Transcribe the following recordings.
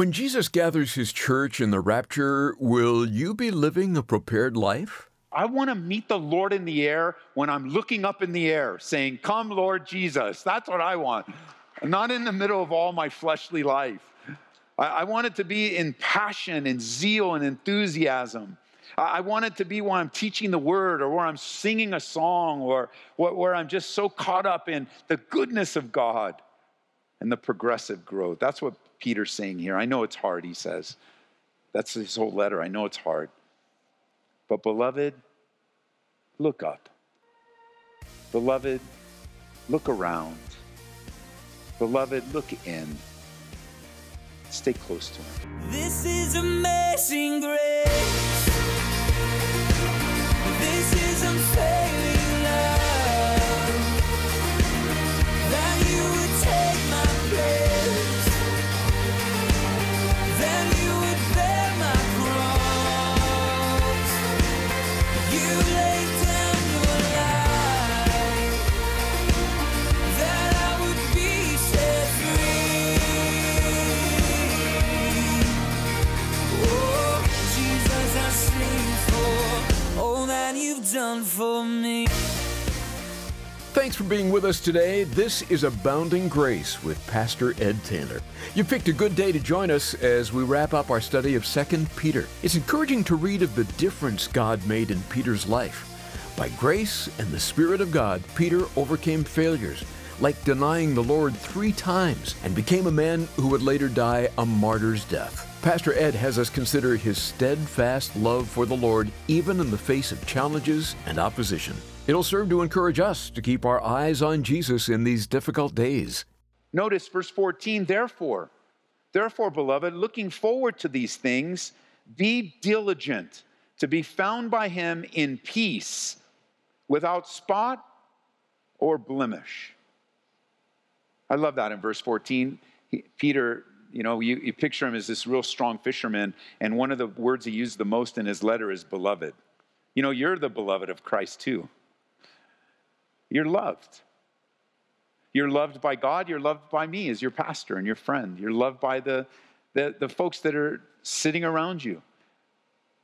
When Jesus gathers his church in the rapture, will you be living a prepared life? I want to meet the Lord in the air when I'm looking up in the air saying, Come, Lord Jesus. That's what I want. Not in the middle of all my fleshly life. I, want it to be in passion and zeal and enthusiasm. I, want it to be when I'm teaching the word or where I'm singing a song or where I'm just so caught up in the goodness of God and the progressive growth. That's what Peter's saying here. I know it's hard, he says. That's his whole letter. I know it's hard. But, beloved, look up. Beloved, look around. Beloved, look in. Stay close to him. This is amazing grace. Done for me. Thanks for being with us today. This is Abounding Grace with Pastor Ed Taylor. You picked a good day to join us as we wrap up our study of 2 Peter. It's encouraging to read of the difference God made in Peter's life. By grace and the Spirit of God, Peter overcame failures, like denying the Lord three times, and became a man who would later die a martyr's death. Pastor Ed has us consider his steadfast love for the Lord even in the face of challenges and opposition. It'll serve to encourage us to keep our eyes on Jesus in these difficult days. Notice verse 14, therefore, therefore, beloved, looking forward to these things, be diligent to be found by him in peace, without spot or blemish. I love that in verse 14. He, Peter, you know, you, you picture him as this real strong fisherman, and one of the words he used the most in his letter is beloved. You know, you're the beloved of Christ too. You're loved. You're loved by God. You're loved by me as your pastor and your friend. You're loved by the, the, the folks that are sitting around you.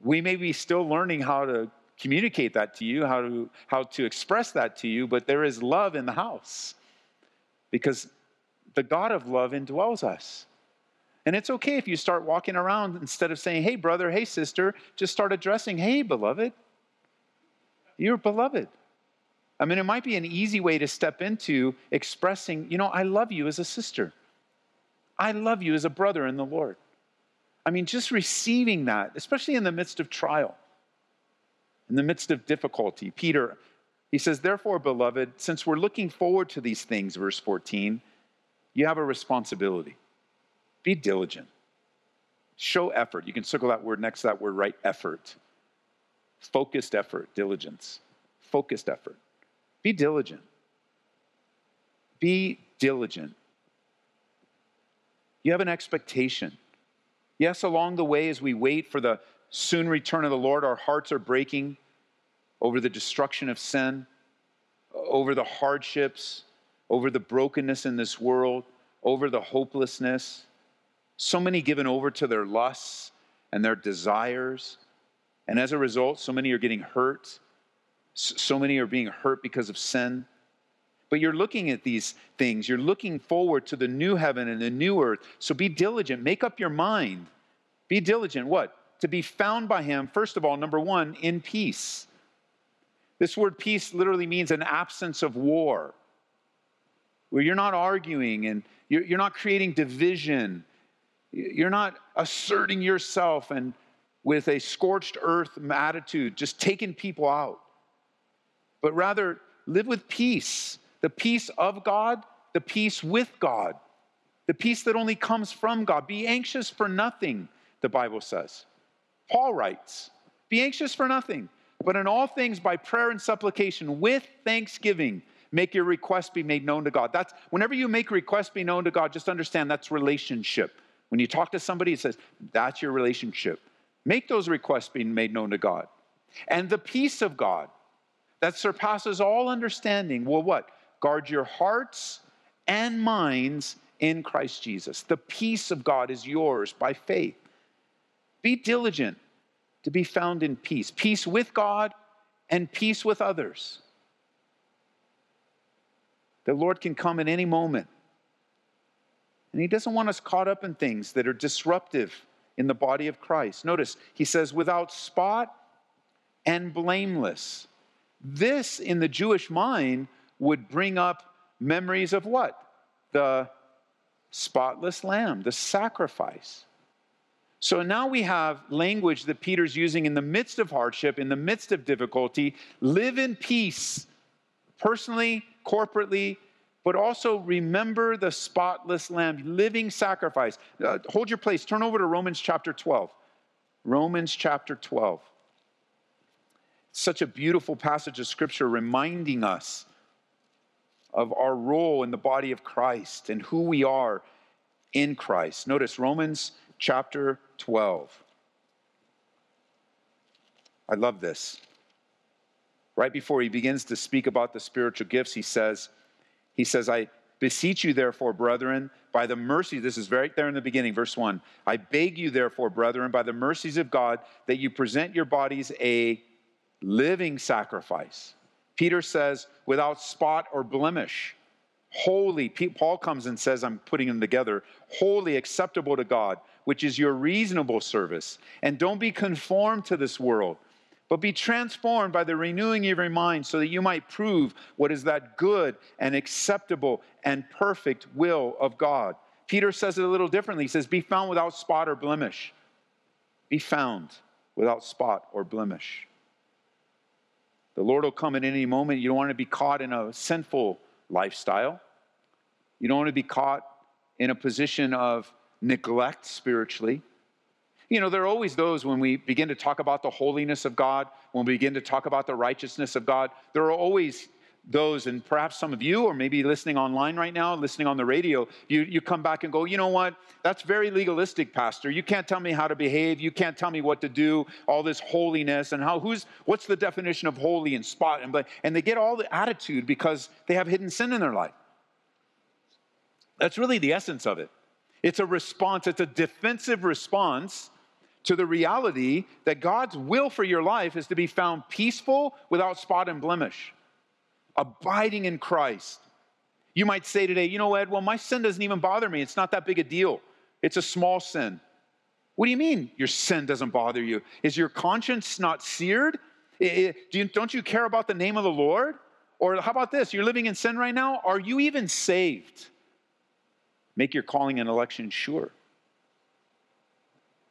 We may be still learning how to communicate that to you, how to, how to express that to you, but there is love in the house because the God of love indwells us. And it's okay if you start walking around instead of saying, hey, brother, hey, sister, just start addressing, hey, beloved. You're beloved. I mean, it might be an easy way to step into expressing, you know, I love you as a sister. I love you as a brother in the Lord. I mean, just receiving that, especially in the midst of trial, in the midst of difficulty. Peter, he says, Therefore, beloved, since we're looking forward to these things, verse 14, you have a responsibility. Be diligent. Show effort. You can circle that word next to that word, right? Effort. Focused effort, diligence. Focused effort. Be diligent. Be diligent. You have an expectation. Yes, along the way, as we wait for the soon return of the Lord, our hearts are breaking over the destruction of sin, over the hardships, over the brokenness in this world, over the hopelessness. So many given over to their lusts and their desires. And as a result, so many are getting hurt. So many are being hurt because of sin. But you're looking at these things. You're looking forward to the new heaven and the new earth. So be diligent. Make up your mind. Be diligent. What? To be found by Him, first of all, number one, in peace. This word peace literally means an absence of war, where you're not arguing and you're not creating division. You're not asserting yourself and with a scorched earth attitude, just taking people out, but rather live with peace the peace of God, the peace with God, the peace that only comes from God. Be anxious for nothing, the Bible says. Paul writes, Be anxious for nothing, but in all things by prayer and supplication with thanksgiving. Make your request be made known to God. That's whenever you make a request be known to God, just understand that's relationship. When you talk to somebody, it says, that's your relationship. Make those requests be made known to God. And the peace of God that surpasses all understanding will what? Guard your hearts and minds in Christ Jesus. The peace of God is yours by faith. Be diligent to be found in peace peace with God and peace with others. The Lord can come at any moment. And He doesn't want us caught up in things that are disruptive in the body of Christ. Notice, He says, without spot and blameless. This, in the Jewish mind, would bring up memories of what? The spotless lamb, the sacrifice. So now we have language that Peter's using in the midst of hardship, in the midst of difficulty. Live in peace, personally, corporately, but also remember the spotless lamb, living sacrifice. Uh, hold your place. Turn over to Romans chapter 12. Romans chapter 12. Such a beautiful passage of scripture reminding us of our role in the body of Christ and who we are in Christ. Notice Romans chapter 12. I love this. Right before he begins to speak about the spiritual gifts, he says, he says, I beseech you, therefore, brethren, by the mercy, this is right there in the beginning, verse 1. I beg you, therefore, brethren, by the mercies of God, that you present your bodies a living sacrifice. Peter says, without spot or blemish holy. Paul comes and says, I'm putting them together, holy, acceptable to God, which is your reasonable service. And don't be conformed to this world, but be transformed by the renewing of your mind so that you might prove what is that good and acceptable and perfect will of God. Peter says it a little differently. He says, Be found without spot or blemish. Be found without spot or blemish. The Lord will come at any moment. You don't want to be caught in a sinful lifestyle. You don't want to be caught in a position of neglect spiritually. You know, there are always those when we begin to talk about the holiness of God, when we begin to talk about the righteousness of God, there are always those, and perhaps some of you, or maybe listening online right now, listening on the radio, you, you come back and go, you know what? That's very legalistic, Pastor. You can't tell me how to behave. You can't tell me what to do, all this holiness and how, who's, what's the definition of holy and spot? And, but and they get all the attitude because they have hidden sin in their life. That's really the essence of it. It's a response, it's a defensive response to the reality that God's will for your life is to be found peaceful without spot and blemish, abiding in Christ. You might say today, you know, Ed, well, my sin doesn't even bother me. It's not that big a deal. It's a small sin. What do you mean your sin doesn't bother you? Is your conscience not seared? Don't you care about the name of the Lord? Or how about this? You're living in sin right now. Are you even saved? Make your calling and election sure.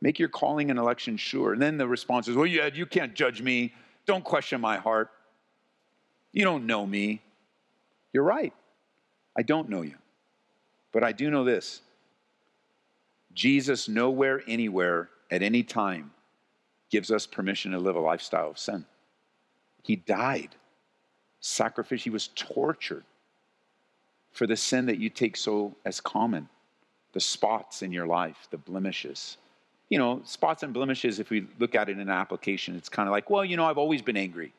Make your calling and election sure. And then the response is, well, yeah, you can't judge me. Don't question my heart. You don't know me. You're right. I don't know you. But I do know this Jesus, nowhere, anywhere, at any time, gives us permission to live a lifestyle of sin. He died, sacrificial, he was tortured for the sin that you take so as common, the spots in your life, the blemishes. You know, spots and blemishes, if we look at it in an application, it's kind of like, well, you know, I've always been angry.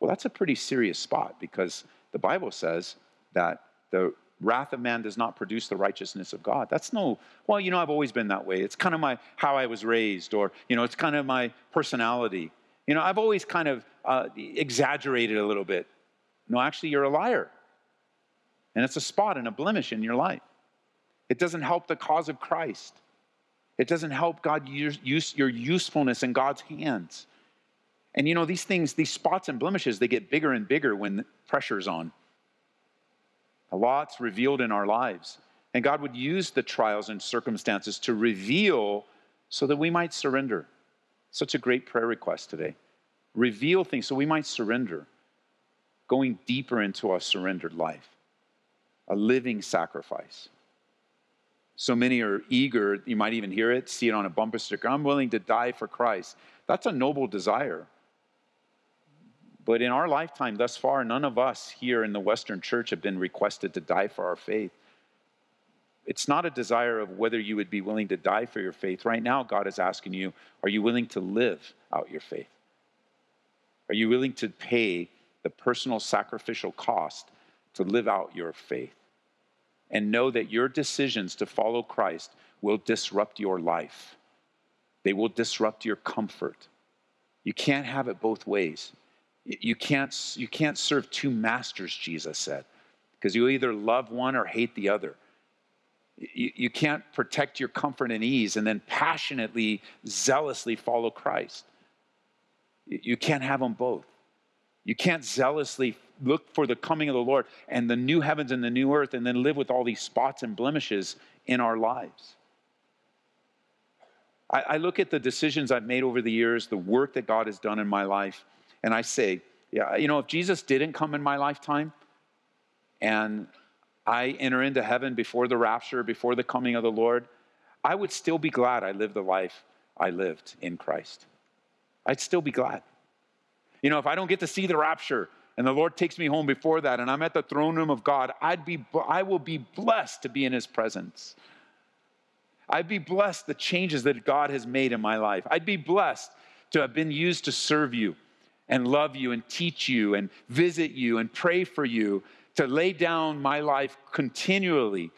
Well, that's a pretty serious spot because the Bible says that the wrath of man does not produce the righteousness of God. That's no, well, you know, I've always been that way. It's kind of my how I was raised, or you know, it's kind of my personality. You know, I've always kind of uh, exaggerated a little bit. No, actually, you're a liar. And it's a spot and a blemish in your life. It doesn't help the cause of Christ. It doesn't help God use, your usefulness in God's hands. And you know, these things, these spots and blemishes, they get bigger and bigger when pressure's on. A lot's revealed in our lives. And God would use the trials and circumstances to reveal so that we might surrender. Such a great prayer request today. Reveal things so we might surrender, going deeper into our surrendered life a living sacrifice. So many are eager, you might even hear it, see it on a bumper sticker. I'm willing to die for Christ. That's a noble desire. But in our lifetime thus far, none of us here in the Western church have been requested to die for our faith. It's not a desire of whether you would be willing to die for your faith. Right now, God is asking you, are you willing to live out your faith? Are you willing to pay the personal sacrificial cost to live out your faith? And know that your decisions to follow Christ will disrupt your life. They will disrupt your comfort. You can't have it both ways. You can't, you can't serve two masters, Jesus said, because you either love one or hate the other. You, you can't protect your comfort and ease and then passionately, zealously follow Christ. You can't have them both. You can't zealously look for the coming of the Lord and the new heavens and the new earth and then live with all these spots and blemishes in our lives. I, I, look at the decisions I've made over the years, the work that God has done in my life, and I say, yeah, you know, if Jesus didn't come in my lifetime and I enter into heaven before the rapture, before the coming of the Lord, I would still be glad I lived the life I lived in Christ. I'd still be glad. You know, if I don't get to see the rapture and the Lord takes me home before that and I'm at the throne room of God, I'd be, I will be blessed to be in his presence. I'd be blessed the changes that God has made in my life. I'd be blessed to have been used to serve you and love you and teach you and visit you and pray for you, to lay down my life continually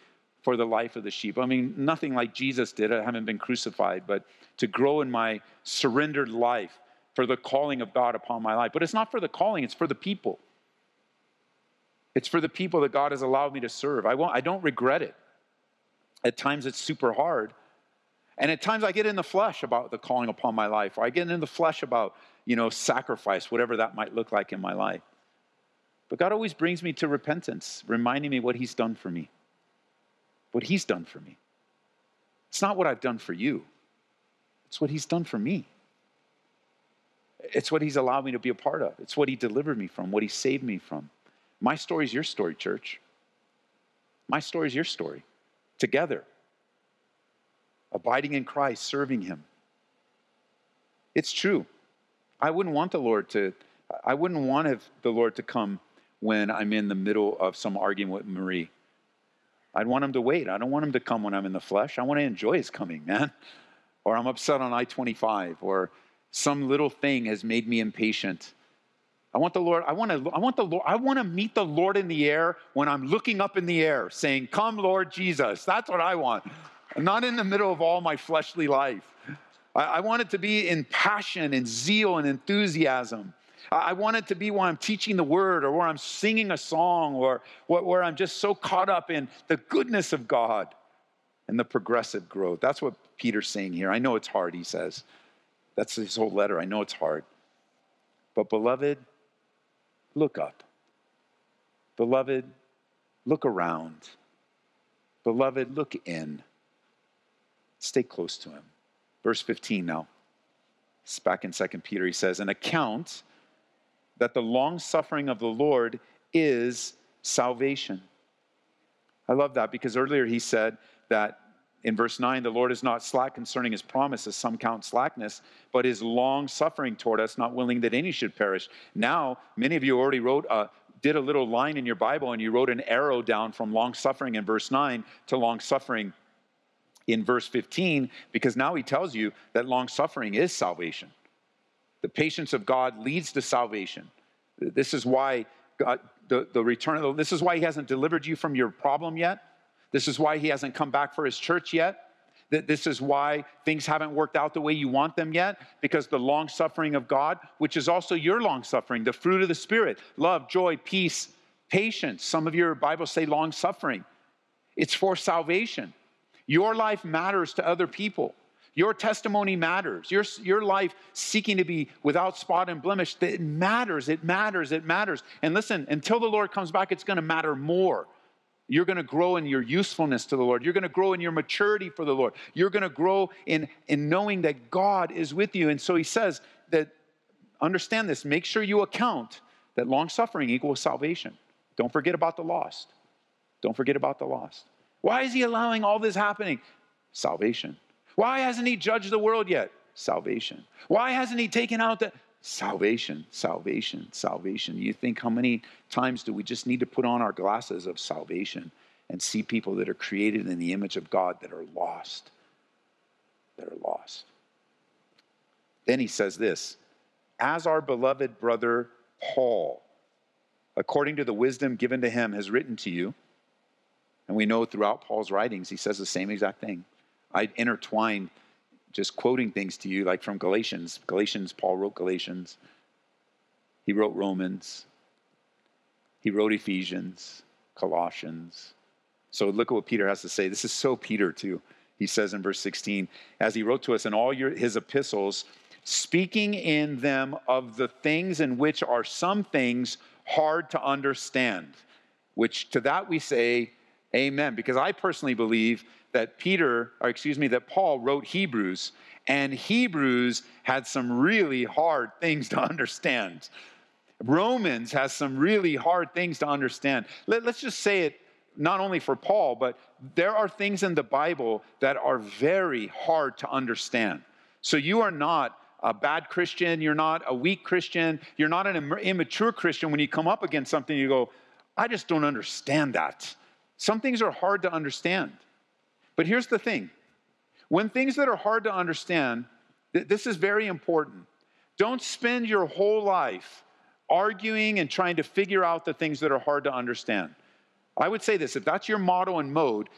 for the life of the sheep. I mean, nothing like Jesus did. I haven't been crucified, but to grow in my surrendered life for the calling of God upon my life. But it's not for the calling, it's for the people. It's for the people that God has allowed me to serve. I, won't, I don't regret it. At times it's super hard. And at times I get in the flesh about the calling upon my life, or I get in the flesh about, you know, sacrifice, whatever that might look like in my life. But God always brings me to repentance, reminding me what He's done for me. What He's done for me. It's not what I've done for you, it's what He's done for me. It's what He's allowed me to be a part of, it's what He delivered me from, what He saved me from. My story is your story, church. My story is your story. Together, abiding in Christ, serving Him. It's true. I wouldn't want the Lord to, I wouldn't want the Lord to come when I'm in the middle of some argument with Marie. I'd want him to wait. I don't want him to come when I'm in the flesh. I want to enjoy his coming, man. Or I'm upset on I 25, or some little thing has made me impatient. I want the Lord, I want to, I want the Lord, I want to meet the Lord in the air when I'm looking up in the air saying, Come, Lord Jesus. That's what I want. not in the middle of all my fleshly life. I, I want it to be in passion and zeal and enthusiasm. I want it to be when I'm teaching the word or where I'm singing a song or where I'm just so caught up in the goodness of God and the progressive growth. That's what Peter's saying here. I know it's hard, he says. That's his whole letter. I know it's hard. But, beloved, look up. Beloved, look around. Beloved, look in. Stay close to him. Verse 15 now. It's back in 2 Peter. He says, An account that the long suffering of the Lord is salvation. I love that because earlier he said that in verse 9, the Lord is not slack concerning his promises, some count slackness, but is long suffering toward us, not willing that any should perish. Now, many of you already wrote, uh, did a little line in your Bible and you wrote an arrow down from long suffering in verse 9 to long suffering in verse 15, because now he tells you that long suffering is salvation. The patience of God leads to salvation. This is why God, the, the return of the, this is why he hasn't delivered you from your problem yet. This is why he hasn't come back for his church yet. This is why things haven't worked out the way you want them yet, because the long suffering of God, which is also your long suffering, the fruit of the Spirit love, joy, peace, patience. Some of your Bibles say long suffering. It's for salvation. Your life matters to other people. Your testimony matters. Your, your life seeking to be without spot and blemish, it matters, it matters, it matters. And listen, until the Lord comes back, it's going to matter more you're going to grow in your usefulness to the Lord. You're going to grow in your maturity for the Lord. You're going to grow in, in knowing that God is with you. And so he says that, understand this, make sure you account that long suffering equals salvation. Don't forget about the lost. Don't forget about the lost. Why is he allowing all this happening? Salvation. Why hasn't he judged the world yet? Salvation. Why hasn't he taken out the salvation, salvation, salvation. You think how many times do we just need to put on our glasses of salvation and see people that are created in the image of God that are lost? That are lost. Then he says this as our beloved brother Paul, according to the wisdom given to him, has written to you. And we know throughout Paul's writings, he says the same exact thing. I intertwined just quoting things to you, like from Galatians. Galatians, Paul wrote Galatians. He wrote Romans. He wrote Ephesians, Colossians. So look at what Peter has to say. This is so Peter, too. He says in verse 16, as he wrote to us in all your, his epistles, speaking in them of the things in which are some things hard to understand, which to that we say, Amen. Because I personally believe that Peter, or excuse me, that Paul wrote Hebrews, and Hebrews had some really hard things to understand. Romans has some really hard things to understand. Let, us just say it not only for Paul, but there are things in the Bible that are very hard to understand. So you are not a bad Christian, you're not a weak Christian, you're not an immature Christian when you come up against something, you go, I just don't understand that. Some things are hard to understand. But here's the thing when things that are hard to understand, th- this is very important. Don't spend your whole life arguing and trying to figure out the things that are hard to understand. I would say this if that's your motto and mode,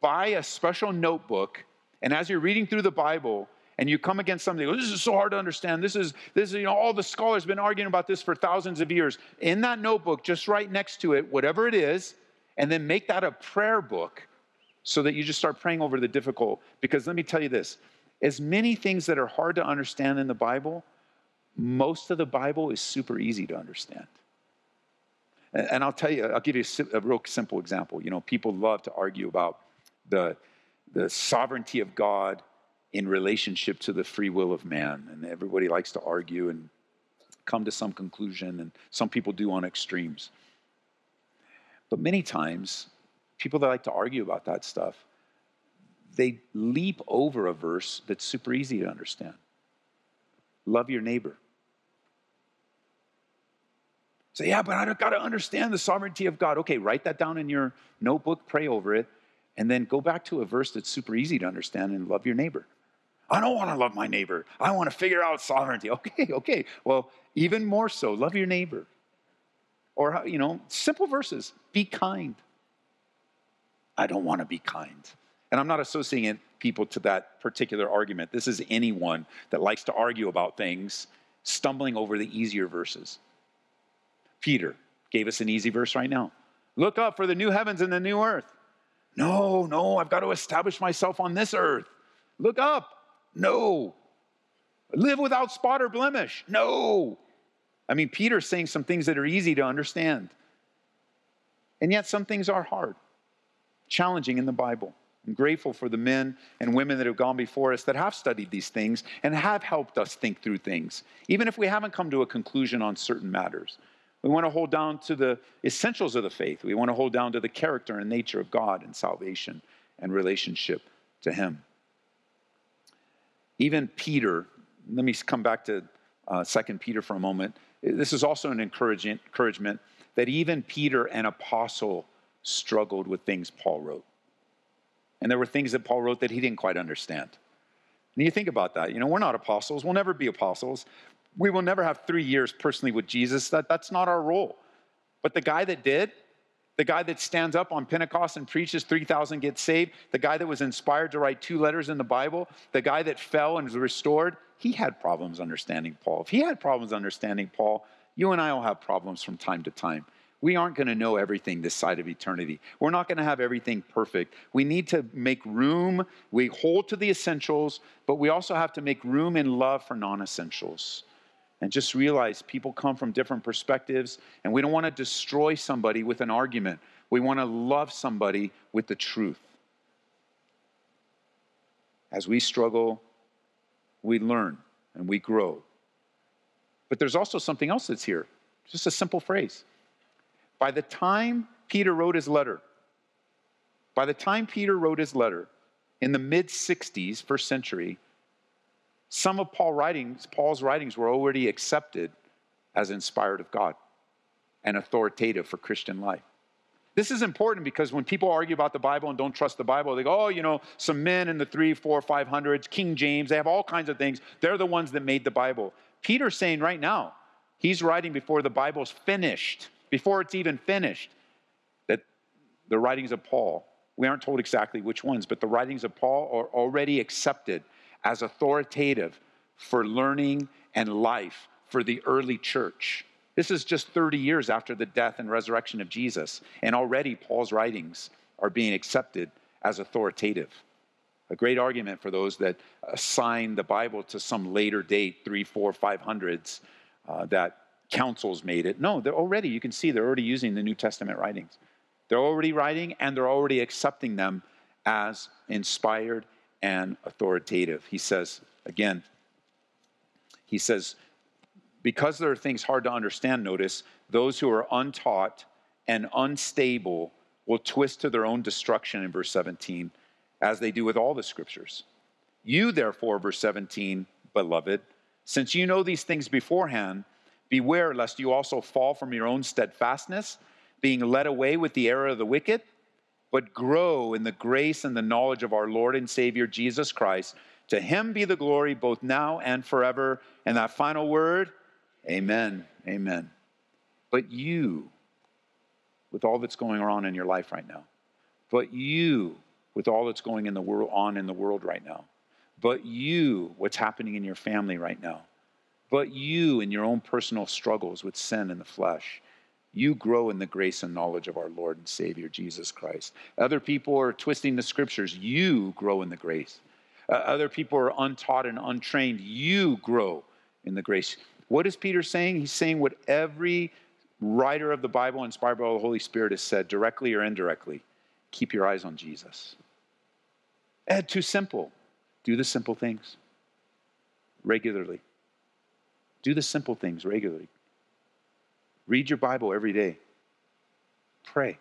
buy a special notebook, and as you're reading through the Bible, and you come against something, oh, this is so hard to understand. This is, this is, you know, all the scholars have been arguing about this for thousands of years. In that notebook, just right next to it, whatever it is, and then make that a prayer book so that you just start praying over the difficult. Because let me tell you this as many things that are hard to understand in the Bible, most of the Bible is super easy to understand. And I'll tell you, I'll give you a real simple example. You know, people love to argue about the, the sovereignty of God in relationship to the free will of man. And everybody likes to argue and come to some conclusion, and some people do on extremes. But many times, people that like to argue about that stuff, they leap over a verse that's super easy to understand. Love your neighbor. Say, yeah, but I've got to understand the sovereignty of God. Okay, write that down in your notebook, pray over it, and then go back to a verse that's super easy to understand and love your neighbor. I don't want to love my neighbor. I want to figure out sovereignty. Okay, okay. Well, even more so, love your neighbor. Or, you know, simple verses be kind. I don't want to be kind. And I'm not associating people to that particular argument. This is anyone that likes to argue about things stumbling over the easier verses. Peter gave us an easy verse right now. Look up for the new heavens and the new earth. No, no, I've got to establish myself on this earth. Look up. No. Live without spot or blemish. No. I mean, Peter's saying some things that are easy to understand. And yet, some things are hard, challenging in the Bible. I'm grateful for the men and women that have gone before us that have studied these things and have helped us think through things, even if we haven't come to a conclusion on certain matters. We want to hold down to the essentials of the faith. We want to hold down to the character and nature of God and salvation and relationship to Him. Even Peter, let me come back to uh, 2 Peter for a moment. This is also an encouragement that even Peter, an apostle, struggled with things Paul wrote. And there were things that Paul wrote that he didn't quite understand. And you think about that. You know, we're not apostles. We'll never be apostles. We will never have three years personally with Jesus. That, that's not our role. But the guy that did, the guy that stands up on Pentecost and preaches 3,000 get saved, the guy that was inspired to write two letters in the Bible, the guy that fell and was restored, he had problems understanding Paul. If he had problems understanding Paul, you and I will have problems from time to time. We aren't going to know everything this side of eternity. We're not going to have everything perfect. We need to make room. We hold to the essentials, but we also have to make room in love for non essentials and just realize people come from different perspectives, and we don't want to destroy somebody with an argument. We want to love somebody with the truth. As we struggle, we learn and we grow. But there's also something else that's here, just a simple phrase. By the time Peter wrote his letter, by the time Peter wrote his letter in the mid 60s, first century, some of Paul writings, Paul's writings were already accepted as inspired of God and authoritative for Christian life. This is important because when people argue about the Bible and don't trust the Bible, they go, oh, you know, some men in the three, four, five hundreds, King James, they have all kinds of things. They're the ones that made the Bible. Peter's saying right now, he's writing before the Bible's finished, before it's even finished, that the writings of Paul We aren't told exactly which ones, but the writings of Paul are already accepted as authoritative for learning and life for the early church. This is just 30 years after the death and resurrection of Jesus, and already Paul's writings are being accepted as authoritative. A great argument for those that assign the Bible to some later date, three, four, five hundreds, uh, that councils made it. No, they're already, you can see they're already using the New Testament writings. They're already writing and they're already accepting them as inspired and authoritative. He says, again, he says, because there are things hard to understand, notice, those who are untaught and unstable will twist to their own destruction in verse 17, as they do with all the scriptures. You, therefore, verse 17, beloved, since you know these things beforehand, beware lest you also fall from your own steadfastness, being led away with the error of the wicked, but grow in the grace and the knowledge of our Lord and Savior Jesus Christ. To him be the glory both now and forever. And that final word, amen. Amen. But you, with all that's going on in your life right now, but you, with all that's going in the world, on in the world right now, but you, what's happening in your family right now, but you in your own personal struggles with sin and the flesh, you grow in the grace and knowledge of our Lord and Savior Jesus Christ. Other people are twisting the scriptures. You grow in the grace. Uh, other people are untaught and untrained. You grow in the grace. What is Peter saying? He's saying what every writer of the Bible inspired by the Holy Spirit has said, directly or indirectly. Keep your eyes on Jesus. Ed, too simple. Do the simple things regularly. Do the simple things regularly. Read your Bible every day. Pray.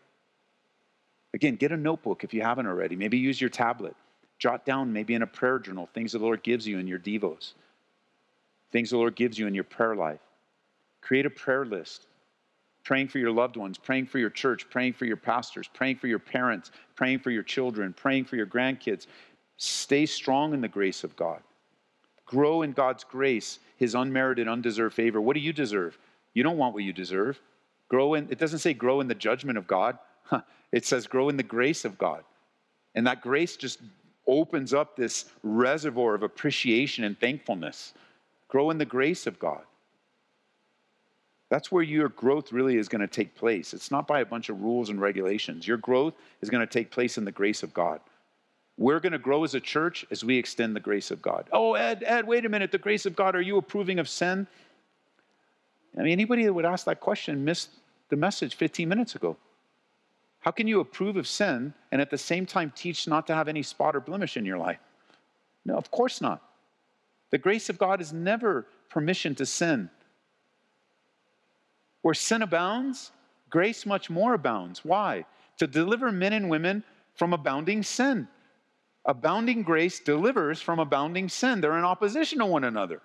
Again, get a notebook if you haven't already. Maybe use your tablet. Jot down, maybe in a prayer journal, things the Lord gives you in your Devos, things the Lord gives you in your prayer life. Create a prayer list. Praying for your loved ones, praying for your church, praying for your pastors, praying for your parents, praying for your children, praying for your grandkids. Stay strong in the grace of God. Grow in God's grace, His unmerited, undeserved favor. What do you deserve? You don't want what you deserve. Grow in, it doesn't say grow in the judgment of God. It says grow in the grace of God. And that grace just opens up this reservoir of appreciation and thankfulness. Grow in the grace of God. That's where your growth really is going to take place. It's not by a bunch of rules and regulations. Your growth is going to take place in the grace of God. We're going to grow as a church as we extend the grace of God. Oh, Ed, Ed, wait a minute. The grace of God, are you approving of sin? I mean, anybody that would ask that question missed the message 15 minutes ago. How can you approve of sin and at the same time teach not to have any spot or blemish in your life? No, of course not. The grace of God is never permission to sin. Where sin abounds, grace much more abounds. Why? To deliver men and women from abounding sin. Abounding grace delivers from abounding sin. They're in opposition to one another.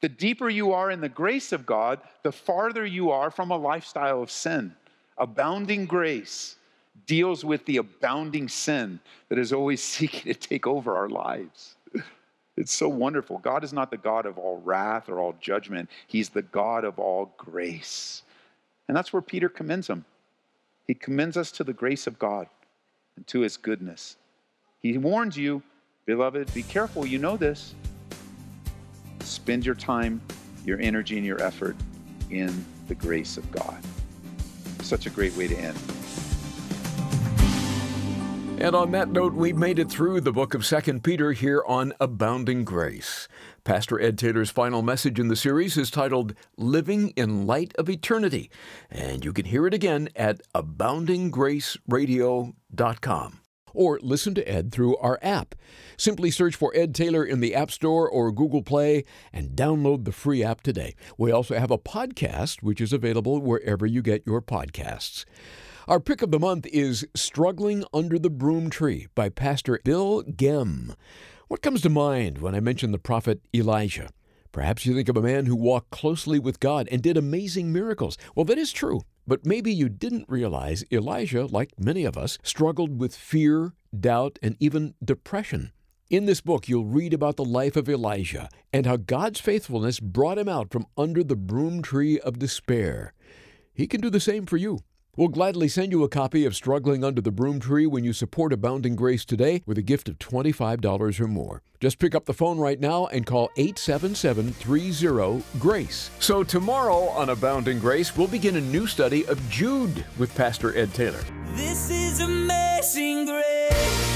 The deeper you are in the grace of God, the farther you are from a lifestyle of sin. Abounding grace deals with the abounding sin that is always seeking to take over our lives. It's so wonderful. God is not the God of all wrath or all judgment, He's the God of all grace. And that's where Peter commends him. He commends us to the grace of God and to His goodness. He warns you, beloved, be careful, you know this. Spend your time, your energy, and your effort in the grace of God. Such a great way to end. And on that note, we've made it through the book of 2 Peter here on Abounding Grace. Pastor Ed Taylor's final message in the series is titled Living in Light of Eternity, and you can hear it again at aboundinggraceradio.com or listen to Ed through our app. Simply search for Ed Taylor in the App Store or Google Play and download the free app today. We also have a podcast, which is available wherever you get your podcasts. Our pick of the month is Struggling Under the Broom Tree by Pastor Bill Gem. What comes to mind when I mention the prophet Elijah? Perhaps you think of a man who walked closely with God and did amazing miracles. Well, that is true. But maybe you didn't realize Elijah, like many of us, struggled with fear, doubt, and even depression. In this book, you'll read about the life of Elijah and how God's faithfulness brought him out from under the broom tree of despair. He can do the same for you. We'll gladly send you a copy of Struggling Under the Broom Tree when you support Abounding Grace today with a gift of $25 or more. Just pick up the phone right now and call 877 30 GRACE. So, tomorrow on Abounding Grace, we'll begin a new study of Jude with Pastor Ed Taylor. This is amazing grace.